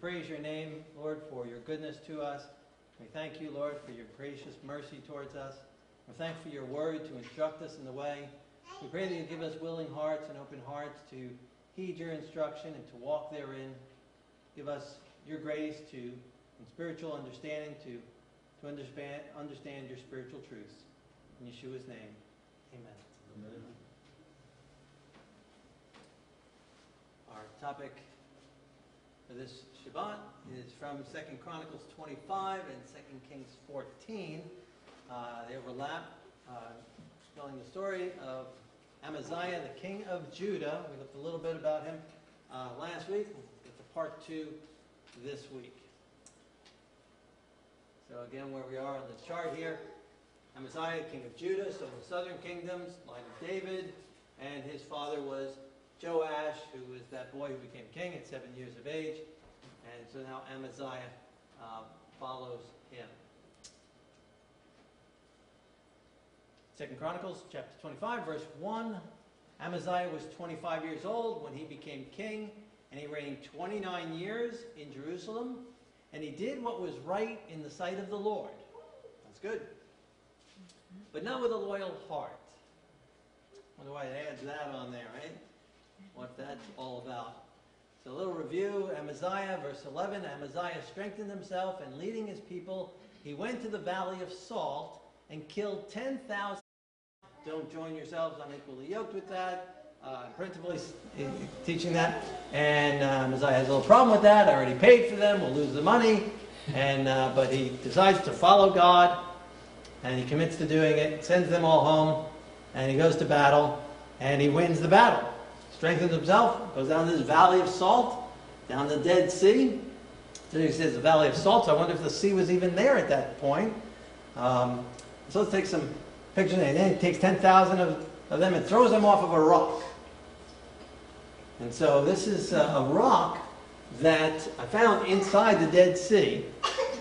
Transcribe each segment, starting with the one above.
praise your name, Lord, for your goodness to us. We thank you, Lord, for your gracious mercy towards us. We're thankful for your word to instruct us in the way. We pray that you give us willing hearts and open hearts to heed your instruction and to walk therein. Give us your grace to and spiritual understanding to, to understand, understand your spiritual truths. In Yeshua's name, amen. Our topic for this Shabbat is from 2nd Chronicles 25 and 2nd Kings 14. Uh, they overlap, uh, telling the story of Amaziah, the king of Judah. We looked a little bit about him uh, last week. We'll get to part two this week. So again, where we are on the chart here, Amaziah, king of Judah, so the southern kingdoms, line of David, and his father was Joash, who was that boy who became king at seven years of age. And so now Amaziah uh, follows him. Second Chronicles chapter 25, verse 1. Amaziah was 25 years old when he became king, and he reigned 29 years in Jerusalem, and he did what was right in the sight of the Lord. That's good. But not with a loyal heart. Wonder why it adds that on there, right? What that's all about. So a little review, Amaziah, verse 11. Amaziah strengthened himself, and leading his people, he went to the valley of Salt and killed 10,000. Don't join yourselves unequally yoked with that. Uh, principally teaching that. And uh, Amaziah has a little problem with that. I already paid for them. We'll lose the money. And, uh, but he decides to follow God, and he commits to doing it, sends them all home, and he goes to battle, and he wins the battle strengthens himself, goes down this valley of salt, down the Dead Sea. So he says the valley of salt. So I wonder if the sea was even there at that point. Um, so let's take some pictures. And then he takes 10,000 of, of them and throws them off of a rock. And so this is a, a rock that I found inside the Dead Sea.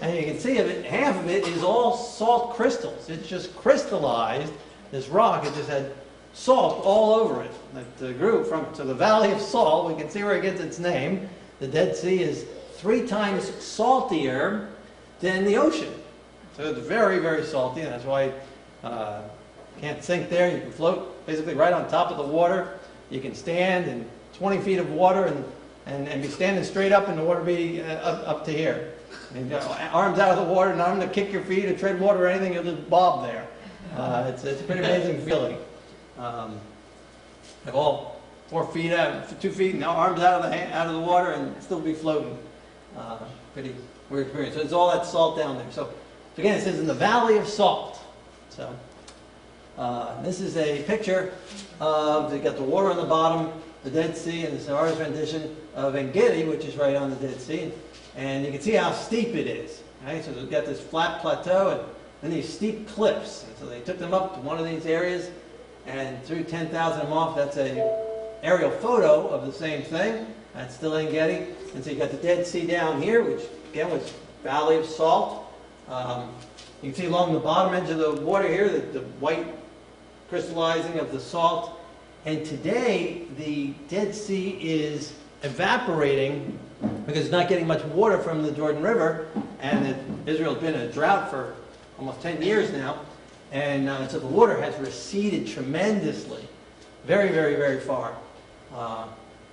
And you can see of it, half of it is all salt crystals. It's just crystallized, this rock. It just had salt all over it uh, grew from to the Valley of Salt. We can see where it gets its name. The Dead Sea is three times saltier than the ocean. So it's very, very salty, and that's why uh, you can't sink there. You can float basically right on top of the water. You can stand in 20 feet of water and, and, and be standing straight up and the water be uh, up, up to here. And, uh, arms out of the water, not going to kick your feet or tread water or anything, you'll just bob there. Uh, it's, it's a pretty amazing feeling. Um, have all four feet out, two feet, now arms out of the out of the water, and still be floating. Uh, pretty weird experience. So it's all that salt down there. So, again, it says in the valley of salt. So uh, this is a picture of they got the water on the bottom, the Dead Sea, and this is our rendition of Engedi, which is right on the Dead Sea, and you can see how steep it is. Right? So they've got this flat plateau and then these steep cliffs. And so they took them up to one of these areas and threw 10,000 of them off. That's a aerial photo of the same thing. That's still Engedi. And so you got the Dead Sea down here, which again was Valley of Salt. Um, you can see along the bottom edge of the water here, the, the white crystallizing of the salt. And today, the Dead Sea is evaporating because it's not getting much water from the Jordan River. And it, Israel's been in a drought for almost 10 years now. And uh, so the water has receded tremendously, very, very, very far. Uh,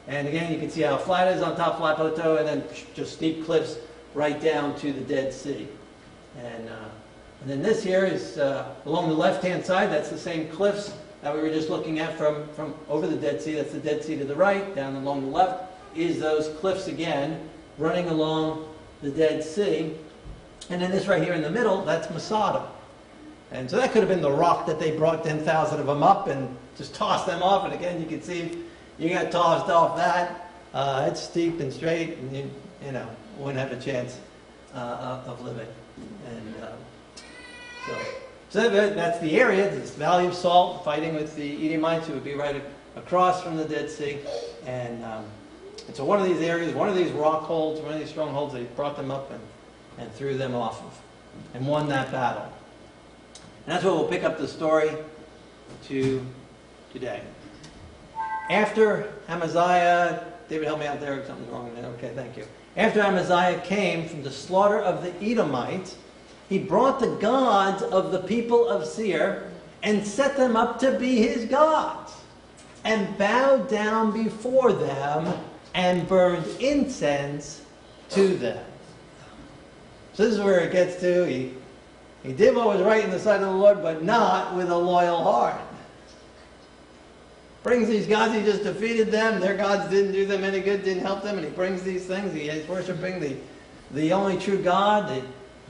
and again, you can see how flat it is on top of flat plateau, and then just steep cliffs right down to the Dead Sea. And, uh, and then this here is uh, along the left-hand side. That's the same cliffs that we were just looking at from, from over the Dead Sea. That's the Dead Sea to the right. Down along the left is those cliffs again, running along the Dead Sea. And then this right here in the middle, that's Masada. And so that could have been the rock that they brought 10,000 of them up and just tossed them off. And again, you can see you got tossed off that. Uh, it's steep and straight, and you, you know, wouldn't have a chance uh, of living. And um, so, so that's the area, this Valley of Salt, fighting with the Edomites, who would be right across from the Dead Sea. And, um, and so one of these areas, one of these rock holds, one of these strongholds, they brought them up and, and threw them off of and won that battle. And that's where we'll pick up the story to today. After Amaziah, David, help me out there if something's wrong there. Okay, thank you. After Amaziah came from the slaughter of the Edomites, he brought the gods of the people of Seir and set them up to be his gods, and bowed down before them and burned incense to them. So this is where it gets to. He, he did what was right in the sight of the Lord, but not with a loyal heart. Brings these gods, he just defeated them. Their gods didn't do them any good, didn't help them, and he brings these things. He is worshiping the, the only true God, the,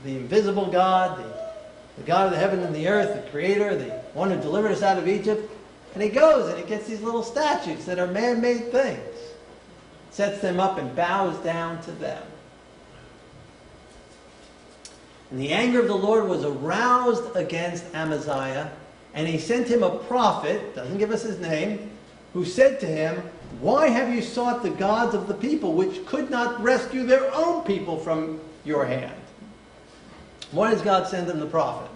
the invisible God, the, the God of the heaven and the earth, the creator, the one who delivered us out of Egypt. And he goes and he gets these little statues that are man made things, sets them up and bows down to them. And the anger of the Lord was aroused against Amaziah, and he sent him a prophet, doesn't give us his name, who said to him, Why have you sought the gods of the people which could not rescue their own people from your hand? Why does God send him the prophet?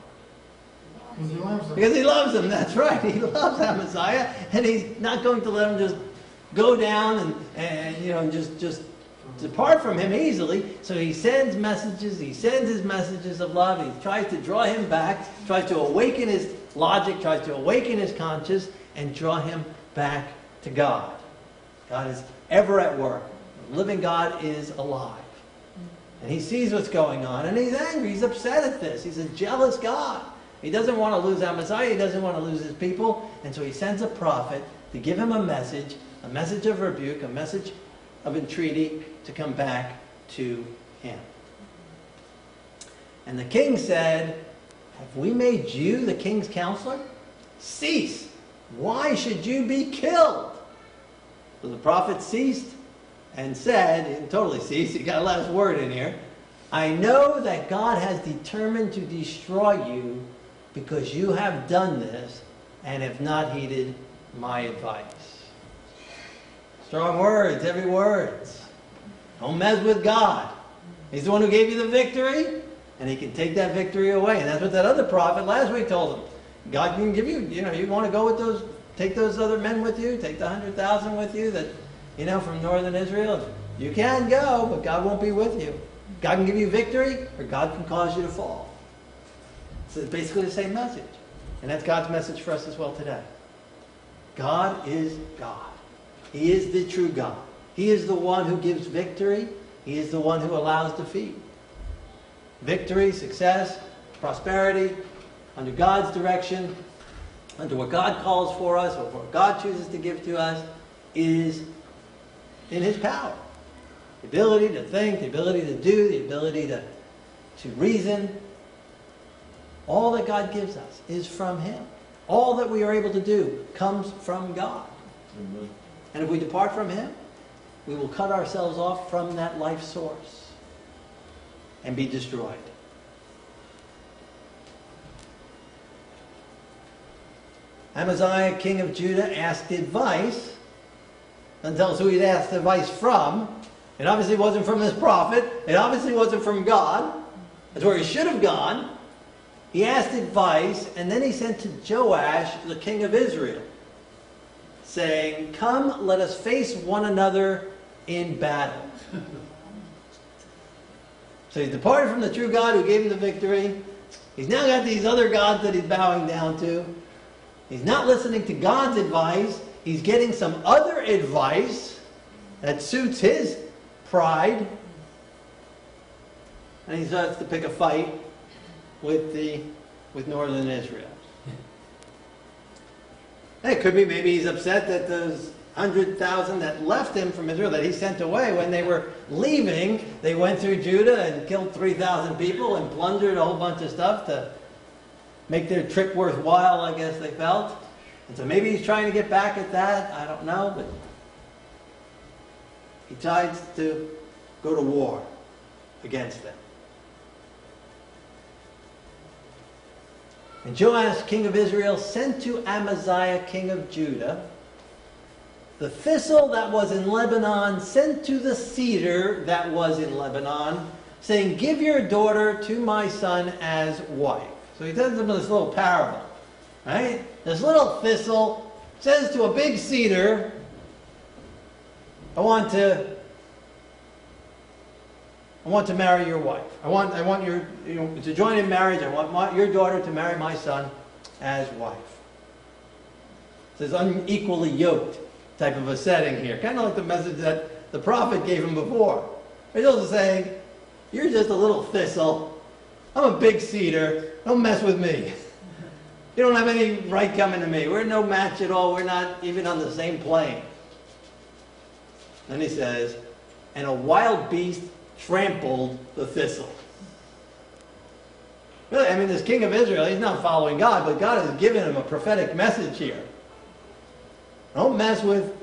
Because he loves them. Because he loves him, that's right. He loves Amaziah, and he's not going to let him just go down and, and you know, just, just depart from him easily. So he sends messages, he sends his messages of love, he tries to draw him back, tries to awaken his logic, tries to awaken his conscience, and draw him back to God. God is ever at work. The living God is alive. And he sees what's going on, and he's angry, he's upset at this. He's a jealous God. He doesn't want to lose Amaziah, he doesn't want to lose his people, and so he sends a prophet to give him a message, a message of rebuke, a message of entreaty to come back to him. And the king said, Have we made you the king's counselor? Cease. Why should you be killed? So the prophet ceased and said, he totally cease, he got a last word in here. I know that God has determined to destroy you because you have done this and have not heeded my advice. Strong words, heavy words. Don't mess with God. He's the one who gave you the victory, and he can take that victory away. And that's what that other prophet last week told him. God can give you, you know, you want to go with those, take those other men with you, take the 100,000 with you that, you know, from northern Israel. You can go, but God won't be with you. God can give you victory, or God can cause you to fall. So it's basically the same message. And that's God's message for us as well today. God is God. He is the true God. He is the one who gives victory. He is the one who allows defeat. Victory, success, prosperity, under God's direction, under what God calls for us, or what God chooses to give to us, is in His power. The ability to think, the ability to do, the ability to, to reason, all that God gives us is from Him. All that we are able to do comes from God. And if we depart from Him, we will cut ourselves off from that life source and be destroyed. Amaziah, king of Judah, asked advice. Doesn't tell us who he'd asked advice from. It obviously wasn't from his prophet. It obviously wasn't from God. That's where he should have gone. He asked advice, and then he sent to Joash, the king of Israel, saying, Come, let us face one another in battle. so he's departed from the true God who gave him the victory. He's now got these other gods that he's bowing down to. He's not listening to God's advice. He's getting some other advice that suits his pride. And he starts to pick a fight with the with northern Israel. It could be maybe he's upset that those hundred thousand that left him from Israel that he sent away when they were leaving, they went through Judah and killed three thousand people and plundered a whole bunch of stuff to make their trip worthwhile, I guess they felt. And so maybe he's trying to get back at that, I don't know, but he decides to go to war against them. And Joash, king of Israel, sent to Amaziah, king of Judah, the thistle that was in Lebanon sent to the cedar that was in Lebanon, saying, Give your daughter to my son as wife. So he tells them this little parable. Right? This little thistle says to a big cedar, I want to I want to marry your wife. I want, I want your, you know, to join in marriage. I want my, your daughter to marry my son as wife. It's this unequally yoked type of a setting here, kind of like the message that the prophet gave him before. He's also saying, "You're just a little thistle. I'm a big cedar. Don't mess with me. You don't have any right coming to me. We're no match at all. We're not even on the same plane." Then he says, "And a wild beast trampled the thistle." Really, I mean, this king of Israel, he's not following God, but God has given him a prophetic message here. Don't mess with,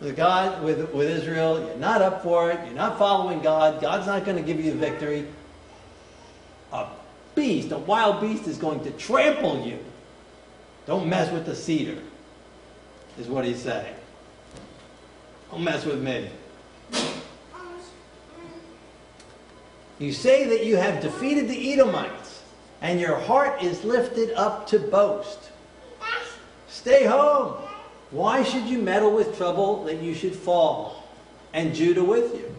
with God, with, with Israel. You're not up for it. You're not following God. God's not going to give you the victory. A beast, a wild beast, is going to trample you. Don't mess with the cedar, is what he's saying. Don't mess with me. You say that you have defeated the Edomites, and your heart is lifted up to boast. Stay home. Why should you meddle with trouble that you should fall, and Judah with you?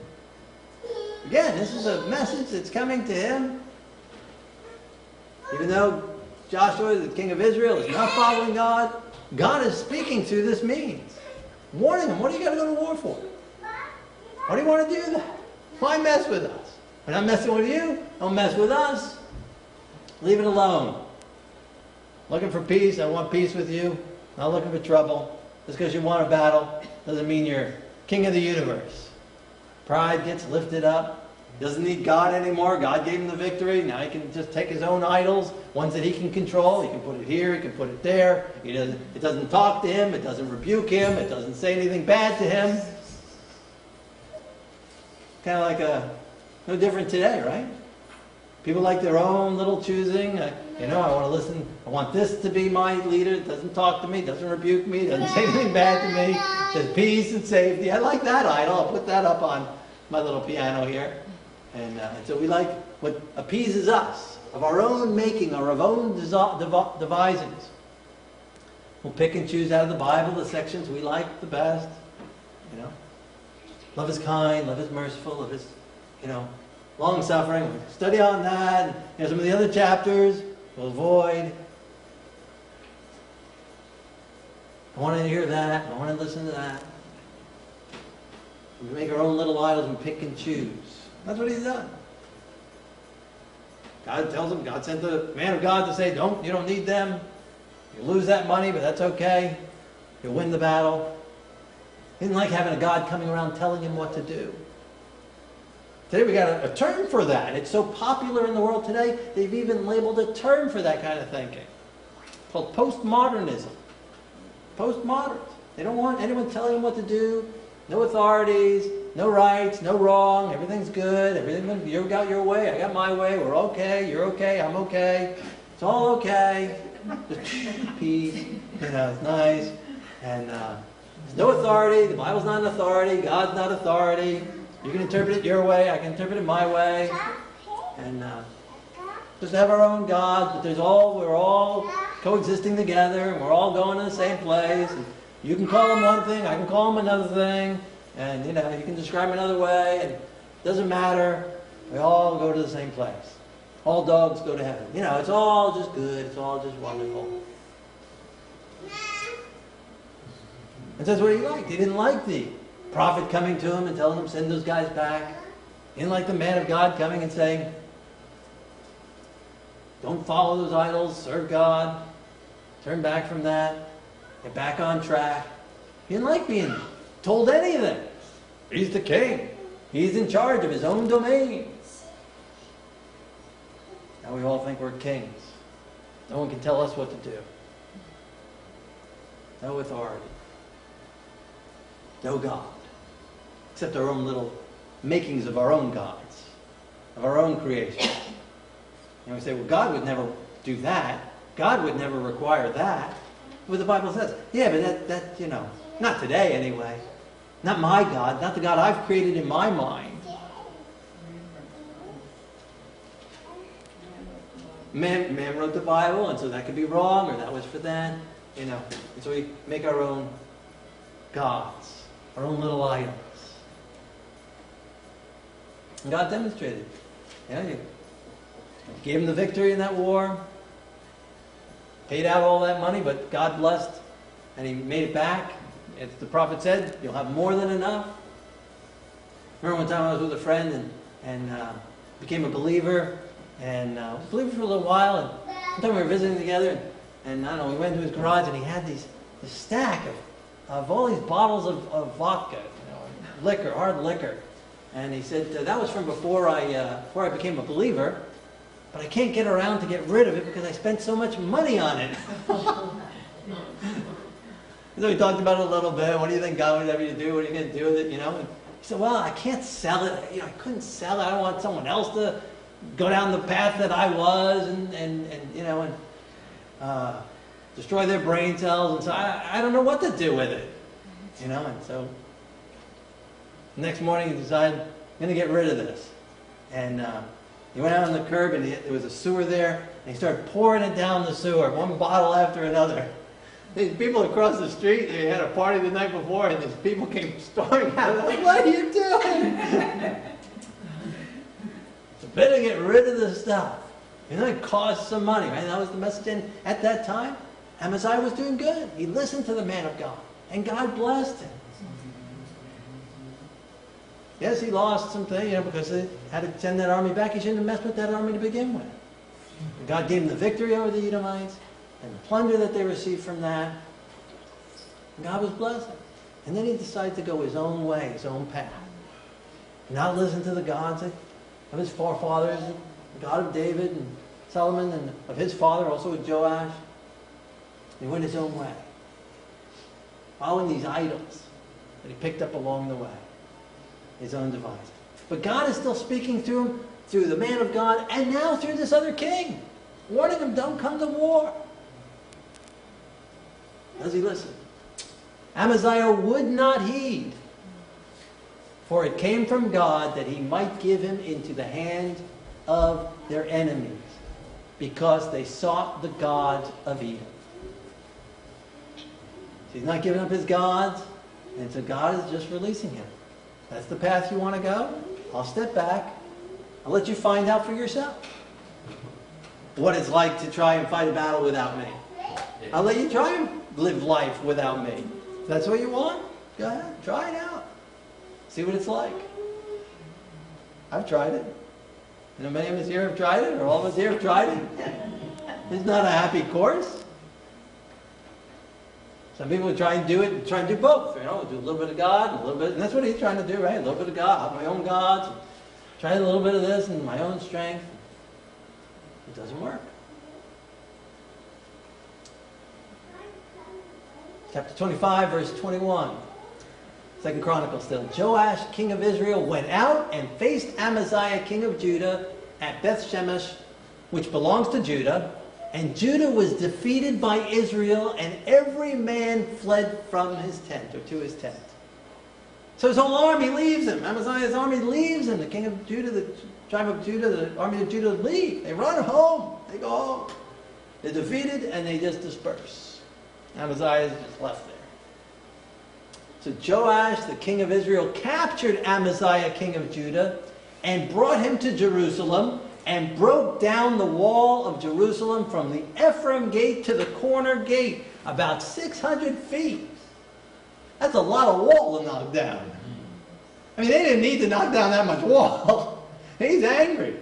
Again, this is a message that's coming to him. Even though Joshua, the king of Israel, is not following God, God is speaking through this means. Warning him, what do you got to go to war for? Why do you want to do that? Why mess with us? We're not messing with you. Don't mess with us. Leave it alone. Looking for peace. I want peace with you. Not looking for trouble. Just because you want a battle doesn't mean you're king of the universe. Pride gets lifted up. Doesn't need God anymore. God gave him the victory. Now he can just take his own idols, ones that he can control. He can put it here. He can put it there. He doesn't, it doesn't talk to him. It doesn't rebuke him. It doesn't say anything bad to him. Kind of like a, no different today, right? People like their own little choosing. Uh, you know, I want to listen. I want this to be my leader. It doesn't talk to me. Doesn't rebuke me. Doesn't say anything bad to me. Says peace and safety. I like that idol. I'll put that up on my little piano here. And, uh, and so we like what appeases us, of our own making our own devi- devisings. We'll pick and choose out of the Bible the sections we like the best. You know, love is kind, love is merciful, love is, you know, long suffering. We'll study on that. You know, some of the other chapters we'll avoid. I want to hear that. I want to listen to that. We make our own little idols and pick and choose. That's what he's done. God tells him, God sent the man of God to say, don't, you don't need them. You lose that money, but that's okay. You'll win the battle. He didn't like having a God coming around telling him what to do. Today we got a, a term for that. It's so popular in the world today, they've even labeled a term for that kind of thinking. called postmodernism. Postmodern. They don't want anyone telling them what to do. No authorities, no rights, no wrong. Everything's good. Everything you got your way. I got my way. We're okay. You're okay. I'm okay. It's all okay. Peace. You know, it's nice. And uh, there's no authority. The Bible's not an authority. God's not authority. You can interpret it your way. I can interpret it my way. And uh, just have our own God. But there's all we're all coexisting together, and we're all going to the same place. And you can call him one thing. I can call him another thing. And you know, you can describe another way. And it doesn't matter. We all go to the same place. All dogs go to heaven. You know, it's all just good. It's all just wonderful. And that's what he liked. He didn't like the prophet coming to him and telling him, send those guys back. Didn't like the man of God coming and saying, don't follow those idols, serve God, turn back from that, get back on track. He didn't like being told anything. He's the king. He's in charge of his own domain. Now we all think we're kings. No one can tell us what to do. No authority. No God. Except our own little makings of our own gods, of our own creation. And we say, well, God would never do that. God would never require that. What the Bible says. Yeah, but that, that, you know, not today anyway. Not my God, not the God I've created in my mind. Man, man wrote the Bible, and so that could be wrong, or that was for then, you know. And so we make our own gods, our own little idols. God demonstrated. Yeah, he gave him the victory in that war, paid out all that money, but God blessed, and he made it back. As the prophet said, you'll have more than enough. Remember one time I was with a friend and, and uh, became a believer, and uh, was a believer for a little while, and one time we were visiting together, and, and I don't know, we went to his garage, and he had these this stack of, of all these bottles of, of vodka, you know, liquor, hard liquor. And he said, uh, that was from before I, uh, before I became a believer, but I can't get around to get rid of it because I spent so much money on it. so we talked about it a little bit. What do you think God would have you to do? What are you going to do with it? You know? And he said, well, I can't sell it. You know, I couldn't sell it. I don't want someone else to go down the path that I was and, and, and you know, and uh, destroy their brain cells. And so I, I don't know what to do with it. You know, and so the next morning he decided, I'm going to get rid of this. And uh, he went out on the curb and he, there was a sewer there. And he started pouring it down the sewer, one bottle after another. These people across the street, they had a party the night before, and these people came storming out. Like, what are you doing? better get rid of this stuff. You know, it costs some money, right? That was the message. And at that time, Amaziah was doing good. He listened to the man of God, and God blessed him. Yes, he lost some things, you know, because they had to send that army back. He shouldn't have messed with that army to begin with. God gave him the victory over the Edomites and the plunder that they received from that. And God was blessing. And then he decided to go his own way, his own path. Not listen to the gods of his forefathers, the God of David and Solomon, and of his father, also with Joash. He went his own way, following these idols that he picked up along the way, his own device. But God is still speaking through him, through the man of God, and now through this other king, warning him, don't come to war. Does he listen? Amaziah would not heed, for it came from God that he might give him into the hand of their enemies, because they sought the gods of Edom. He's not giving up his gods, and so God is just releasing him. That's the path you want to go? I'll step back. I'll let you find out for yourself what it's like to try and fight a battle without me. I'll let you try and live life without me. If that's what you want, go ahead. Try it out. See what it's like. I've tried it. You know, many of us here have tried it, or all of us here have tried it. It's not a happy course. Some people try and do it, try and do both. You know, do a little bit of God, and a little bit, and that's what he's trying to do, right? A little bit of God, my own gods. Try a little bit of this and my own strength. It doesn't work. Chapter 25, verse 21. Second Chronicles still. Joash, king of Israel, went out and faced Amaziah, king of Judah, at Beth Shemesh, which belongs to Judah. And Judah was defeated by Israel, and every man fled from his tent, or to his tent. So his whole army leaves him. Amaziah's army leaves him. The king of Judah, the tribe of Judah, the army of Judah leave. They run home. They go home. They're defeated, and they just disperse. Amaziah is just left there. So Joash, the king of Israel, captured Amaziah, king of Judah, and brought him to Jerusalem, and broke down the wall of Jerusalem from the Ephraim gate to the corner gate, about 600 feet. That's a lot of wall to knock down. I mean, they didn't need to knock down that much wall. He's angry.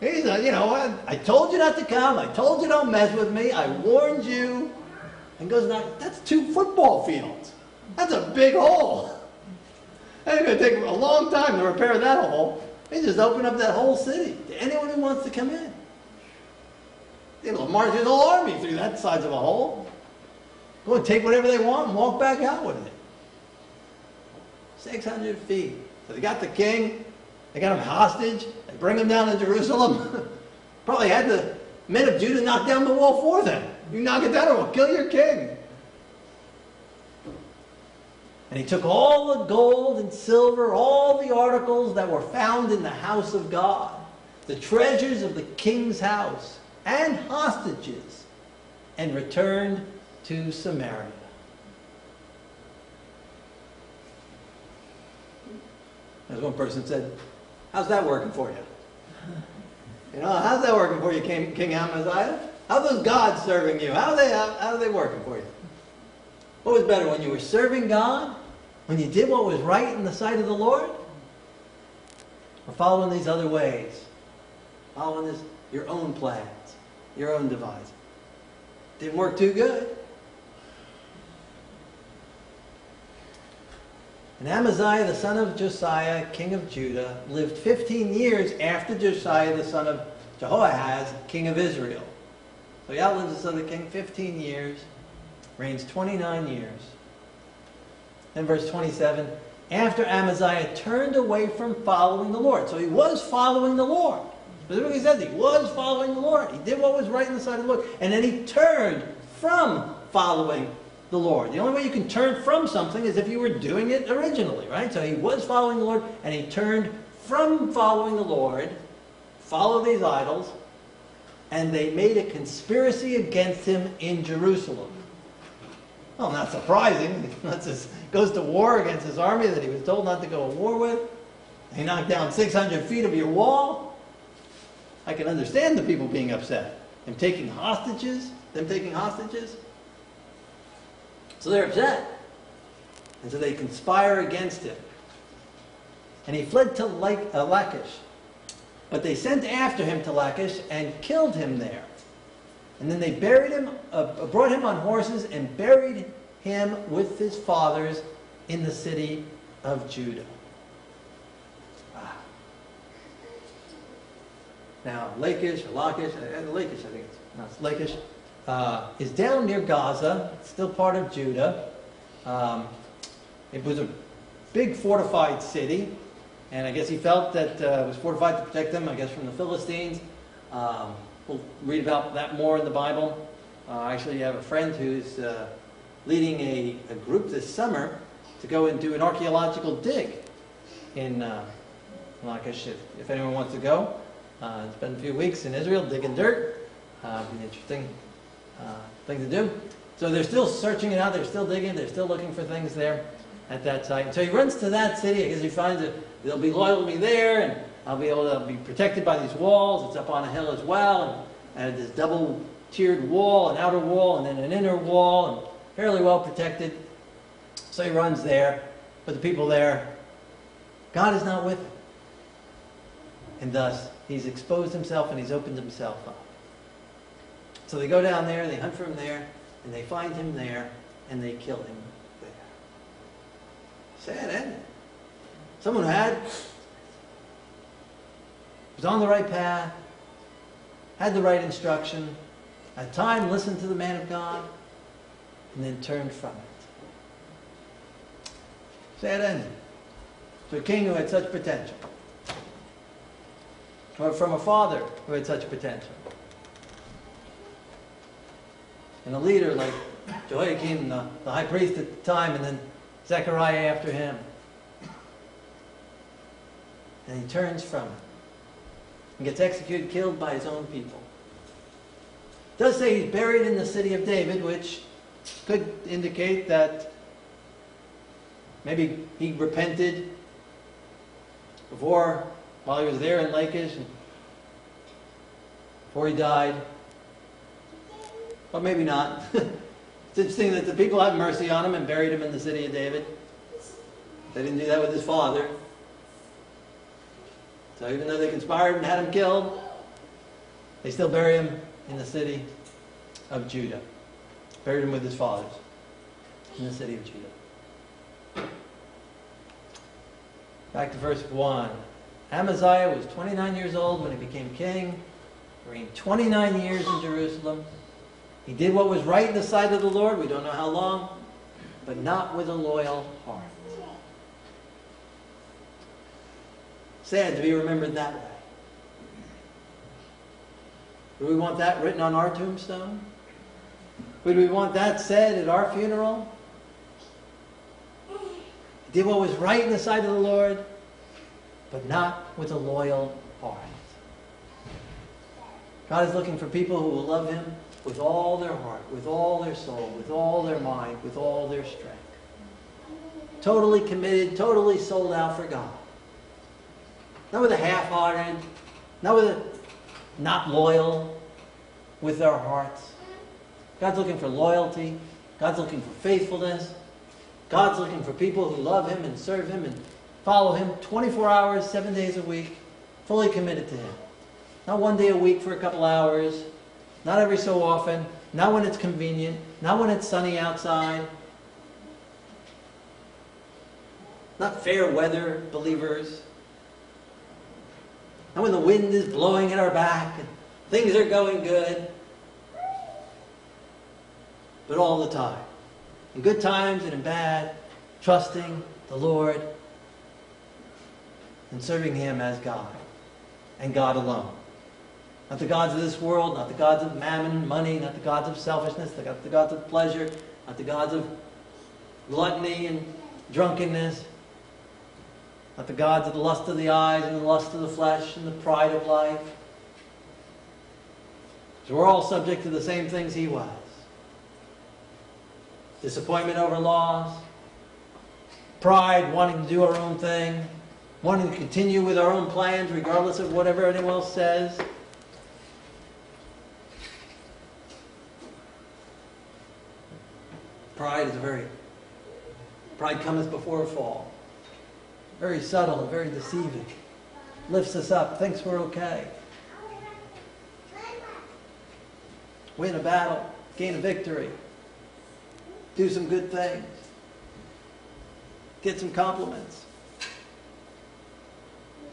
He's, you know, I, I told you not to come. I told you don't mess with me. I warned you. And goes, now, that's two football fields. That's a big hole. It's going to take a long time to repair that hole. They just open up that whole city to anyone who wants to come in. They'll march his whole army through that size of a hole. Go and take whatever they want and walk back out with it. 600 feet. So they got the king, they got him hostage, they bring him down to Jerusalem. Probably had the men of Judah knock down the wall for them. You knock it down or we'll kill your king. And he took all the gold and silver, all the articles that were found in the house of God, the treasures of the king's house, and hostages, and returned to Samaria. As one person said, How's that working for you? You know, how's that working for you, King, King Amaziah? How's those gods serving you? How are they, how, how are they working for you? What was better, when you were serving God? When you did what was right in the sight of the Lord? Or following these other ways? Following this, your own plans, your own device. Didn't work too good. And Amaziah, the son of Josiah, king of Judah, lived 15 years after Josiah, the son of Jehoahaz, king of Israel. So he outlived this other king 15 years, reigns 29 years. Then verse 27, after Amaziah turned away from following the Lord. So he was following the Lord. Specifically says he was following the Lord. He did what was right in the sight of the Lord. And then he turned from following the Lord. The only way you can turn from something is if you were doing it originally, right? So he was following the Lord and he turned from following the Lord, follow these idols, and they made a conspiracy against him in Jerusalem. Well, not surprising. Goes to war against his army that he was told not to go to war with. He knocked down 600 feet of your wall. I can understand the people being upset. Them taking hostages, them taking hostages. So they're upset. And so they conspire against him. And he fled to uh, Lachish. But they sent after him to Lachish and killed him there. And then they buried him, uh, brought him on horses and buried him with his fathers in the city of Judah. Ah. Now, Lachish, Lachish, uh, Lachish, I think it's pronounced Lachish, uh, is down near Gaza. It's still part of Judah. Um, it was a big fortified city, and I guess he felt that uh, it was fortified to protect them, I guess, from the Philistines. Um, we'll read about that more in the Bible. Uh, I actually have a friend who's uh, leading a, a group this summer to go and do an archaeological dig in uh, Lachish, if, if anyone wants to go. Uh, it's been a few weeks in Israel digging dirt. Uh, an interesting uh, thing to do. So they're still searching it out. They're still digging. They're still looking for things there at that site. So he runs to that city because he finds that they'll be loyal to me there, and I'll be able to be protected by these walls. It's up on a hill as well, and, and this double tiered wall, an outer wall, and then an inner wall, and fairly well protected. So he runs there, but the people there, God is not with him. And thus, he's exposed himself and he's opened himself up. So they go down there, they hunt for him there, and they find him there, and they kill him there. Sad ending. Someone had, was on the right path, had the right instruction, at time listened to the man of God, and then turned from it. Sad ending. To a king who had such potential. Or from a father who had such potential. And a leader like Jehoiakim, the, the high priest at the time, and then Zechariah after him. And he turns from it and gets executed, killed by his own people. It does say he's buried in the city of David, which could indicate that maybe he repented before, while he was there in Lachish, before he died. But maybe not. it's interesting that the people had mercy on him and buried him in the city of David. They didn't do that with his father. So even though they conspired and had him killed, they still bury him in the city of Judah. Buried him with his fathers in the city of Judah. Back to verse 1. Amaziah was 29 years old when he became king, reigned 29 years in Jerusalem. He did what was right in the sight of the Lord. We don't know how long, but not with a loyal heart. Sad to be remembered that way. Do we want that written on our tombstone? Would we want that said at our funeral? Did what was right in the sight of the Lord, but not with a loyal heart. God is looking for people who will love Him with all their heart, with all their soul, with all their mind, with all their strength. Totally committed, totally sold out for God. Not with a half-hearted, not with a not loyal with our hearts. God's looking for loyalty. God's looking for faithfulness. God's looking for people who love Him and serve Him and follow Him 24 hours, seven days a week, fully committed to Him. Not one day a week for a couple hours, not every so often, not when it's convenient, not when it's sunny outside. Not fair weather believers. Not when the wind is blowing at our back and things are going good. But all the time. In good times and in bad, trusting the Lord and serving Him as God and God alone. Not the gods of this world, not the gods of mammon, money, not the gods of selfishness, not the gods of pleasure, not the gods of gluttony and drunkenness, not the gods of the lust of the eyes and the lust of the flesh and the pride of life. So we're all subject to the same things he was disappointment over loss, pride, wanting to do our own thing, wanting to continue with our own plans regardless of whatever anyone else says. Pride is a very, pride cometh before a fall. Very subtle, very deceiving. Lifts us up, thinks we're okay. Win a battle, gain a victory, do some good things, get some compliments.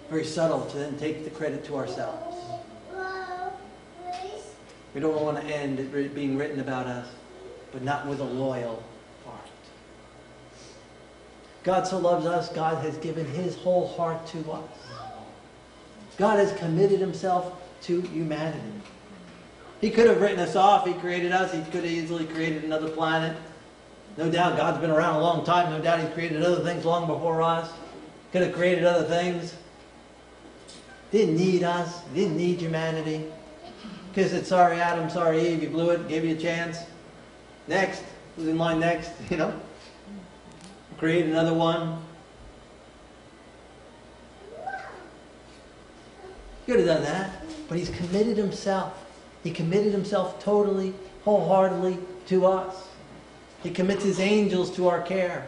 Very subtle to then take the credit to ourselves. We don't want to end it being written about us, but not with a loyal. God so loves us, God has given his whole heart to us. God has committed himself to humanity. He could have written us off. He created us. He could have easily created another planet. No doubt God's been around a long time. No doubt He created other things long before us. Could have created other things. Didn't need us. Didn't need humanity. Because it's sorry, Adam, sorry, Eve, you blew it, gave you a chance. Next. Who's in line next? You know? Create another one. He could have done that. But He's committed Himself. He committed Himself totally, wholeheartedly to us. He commits His angels to our care.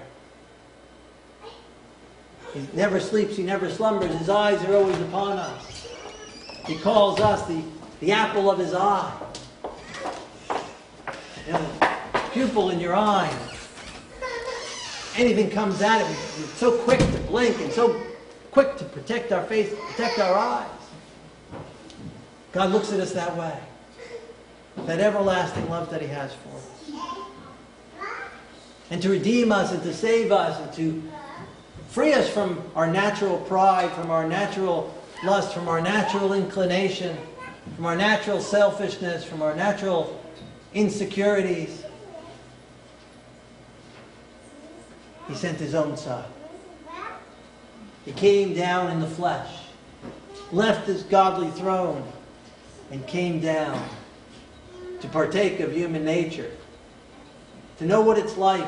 He never sleeps, He never slumbers. His eyes are always upon us. He calls us the, the apple of His eye. You know, pupil in your eye. Anything comes at it, we're so quick to blink and so quick to protect our face, protect our eyes. God looks at us that way. That everlasting love that He has for us. And to redeem us and to save us and to free us from our natural pride, from our natural lust, from our natural inclination, from our natural selfishness, from our natural insecurities. He sent His own Son. He came down in the flesh, left His godly throne, and came down to partake of human nature, to know what it's like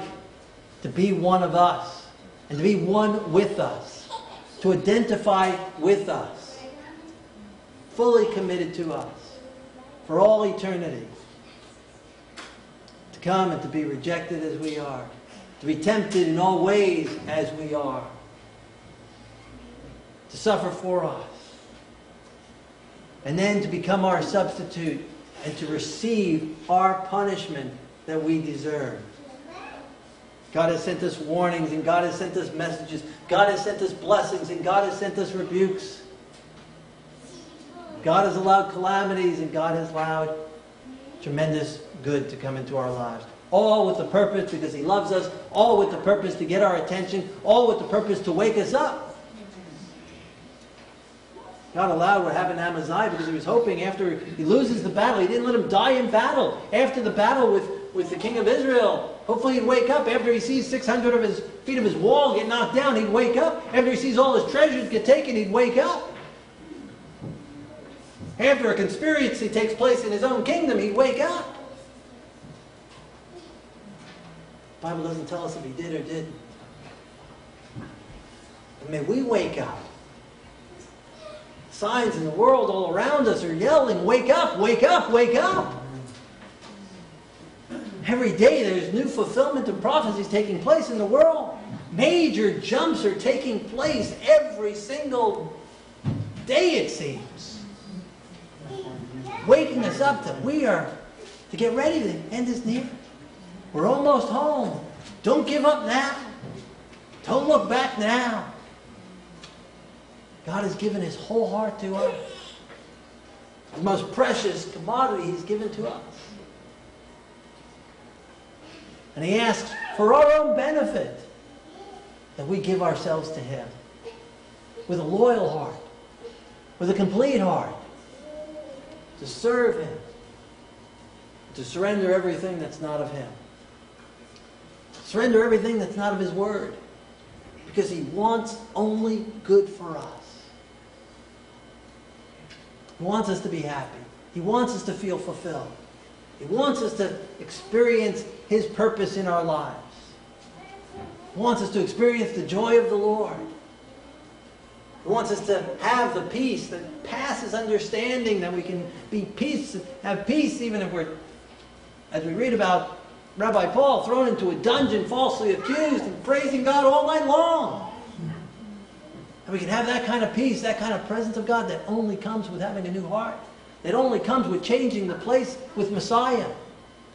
to be one of us, and to be one with us, to identify with us, fully committed to us for all eternity, to come and to be rejected as we are, to be tempted in all ways as we are, to suffer for us and then to become our substitute and to receive our punishment that we deserve. God has sent us warnings and God has sent us messages. God has sent us blessings and God has sent us rebukes. God has allowed calamities and God has allowed tremendous good to come into our lives. All with the purpose because He loves us, all with the purpose to get our attention, all with the purpose to wake us up. God allowed what happened to Amaziah because he was hoping after he loses the battle, he didn't let him die in battle. After the battle with, with the king of Israel, hopefully he'd wake up. After he sees 600 of his feet of his wall get knocked down, he'd wake up. After he sees all his treasures get taken, he'd wake up. After a conspiracy takes place in his own kingdom, he'd wake up. Bible doesn't tell us if he did or didn't. But may we wake up Signs in the world all around us are yelling, Wake up, wake up, wake up. Every day there's new fulfillment of prophecies taking place in the world. Major jumps are taking place every single day, it seems. Waking us up that we are to get ready, the end is near. We're almost home. Don't give up now. Don't look back now. God has given his whole heart to us. The most precious commodity he's given to us. And he asks for our own benefit that we give ourselves to him with a loyal heart, with a complete heart, to serve him, to surrender everything that's not of him. Surrender everything that's not of his word. Because he wants only good for us. He wants us to be happy. He wants us to feel fulfilled. He wants us to experience his purpose in our lives. He wants us to experience the joy of the Lord. He wants us to have the peace that passes understanding, that we can be peace, have peace even if we're, as we read about Rabbi Paul, thrown into a dungeon, falsely accused, and praising God all night long. And we can have that kind of peace, that kind of presence of God that only comes with having a new heart. That only comes with changing the place with Messiah.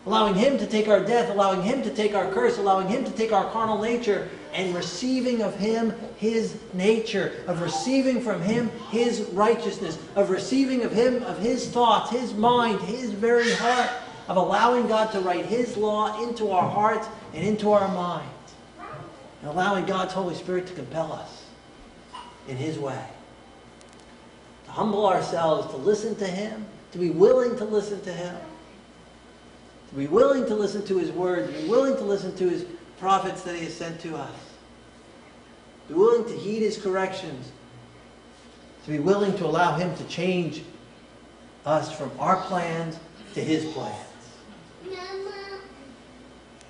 Allowing Him to take our death, allowing Him to take our curse, allowing Him to take our carnal nature, and receiving of Him His nature, of receiving from Him His righteousness, of receiving of Him, of His thoughts, His mind, His very heart, of allowing God to write His law into our hearts and into our minds, and allowing God's Holy Spirit to compel us in His way. To humble ourselves, to listen to Him, to be willing to listen to Him, to be willing to listen to His Word, to be willing to listen to His prophets that He has sent to us, to be willing to heed His corrections, to be willing to allow Him to change us from our plans to His plans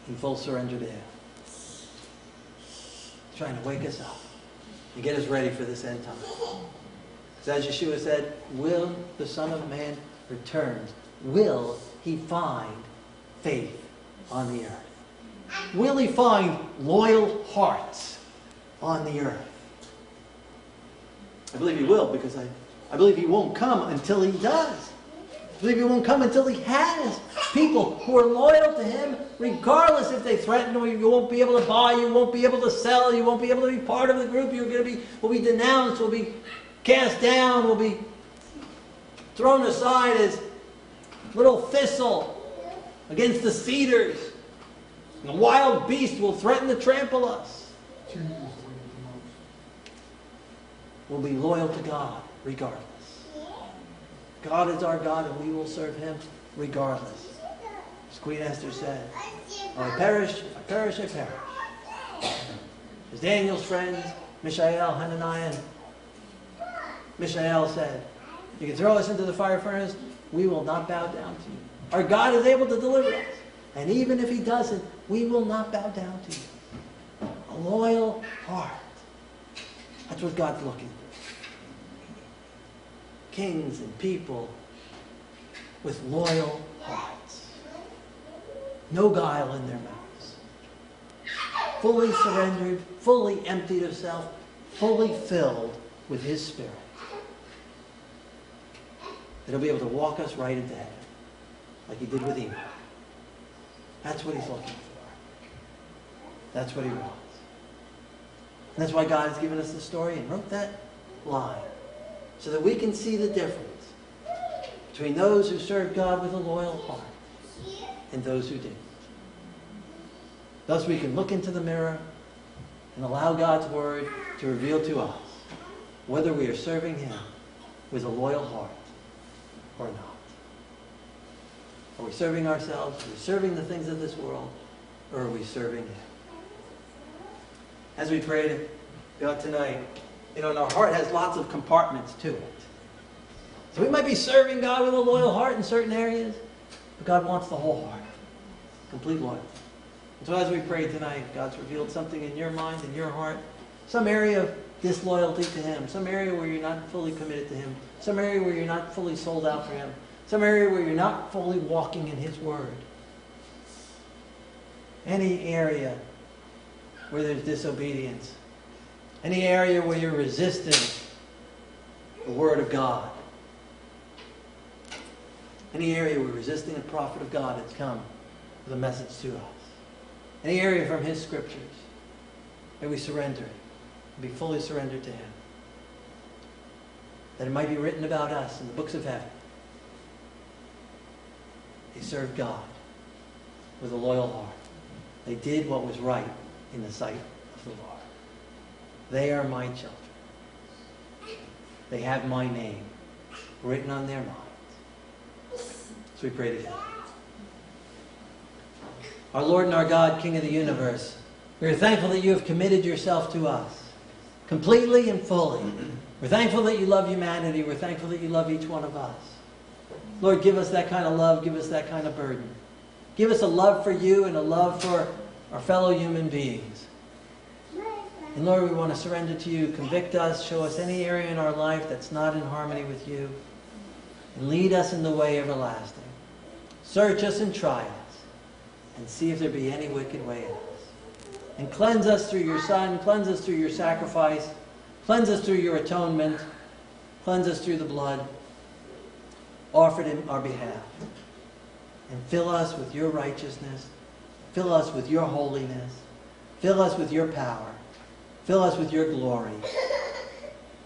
in full surrender to Him. He's trying to wake us up and get us ready for this end time. So as Yeshua said, will the Son of Man return? Will he find faith on the earth? Will he find loyal hearts on the earth? I believe he will because I, I believe he won't come until he does. Believe he won't come until he has people who are loyal to him, regardless if they threaten or you won't be able to buy, you won't be able to sell, you won't be able to be part of the group, you're going to be, will be denounced, will be cast down, will be thrown aside as little thistle against the cedars. And the wild beast will threaten to trample us. We'll be loyal to God regardless. God is our God and we will serve him regardless. As Queen Esther said, I perish, I perish, I perish. As Daniel's friends, Mishael, Hananiah, Mishael said, You can throw us into the fire furnace, we will not bow down to you. Our God is able to deliver us. And even if he doesn't, we will not bow down to you. A loyal heart. That's what God's looking for. Kings and people with loyal hearts. No guile in their mouths. Fully surrendered, fully emptied of self, fully filled with His Spirit. That'll be able to walk us right into heaven, like He did with Enoch. That's what He's looking for. That's what He wants. And that's why God has given us the story and wrote that line, so that we can see the difference between those who serve God with a loyal heart and those who didn't. Thus we can look into the mirror and allow God's Word to reveal to us whether we are serving Him with a loyal heart or not. Are we serving ourselves? Are we serving the things of this world? Or are we serving Him? As we prayed God tonight, you know, and our heart has lots of compartments to it. So we might be serving God with a loyal heart in certain areas, but God wants the whole heart, complete loyalty. So as we pray tonight, God's revealed something in your mind, in your heart, some area of disloyalty to Him, some area where you're not fully committed to Him, some area where you're not fully sold out for Him, some area where you're not fully walking in His Word. Any area where there's disobedience, any area where you're resisting the Word of God, any area where resisting the prophet of God has come with a message to us, any area from His Scriptures, may we surrender it, be fully surrendered to Him, that it might be written about us in the books of heaven. They served God with a loyal heart. They did what was right in the sight of the Lord. They are my children. They have my name written on their minds. So we pray together. Our Lord and our God, King of the universe, we are thankful that you have committed yourself to us completely and fully. We're thankful that you love humanity. We're thankful that you love each one of us. Lord, give us that kind of love. Give us that kind of burden. Give us a love for you and a love for our fellow human beings. And Lord, we want to surrender to you. Convict us. Show us any area in our life that's not in harmony with you. And lead us in the way everlasting. Search us and try us. And see if there be any wicked way in us. And cleanse us through your Son. Cleanse us through your sacrifice. Cleanse us through your atonement. Cleanse us through the blood offered in our behalf. And fill us with your righteousness. Fill us with your holiness. Fill us with your power. Fill us with your glory.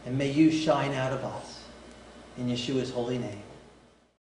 And may you shine out of us. In Yeshua's holy name.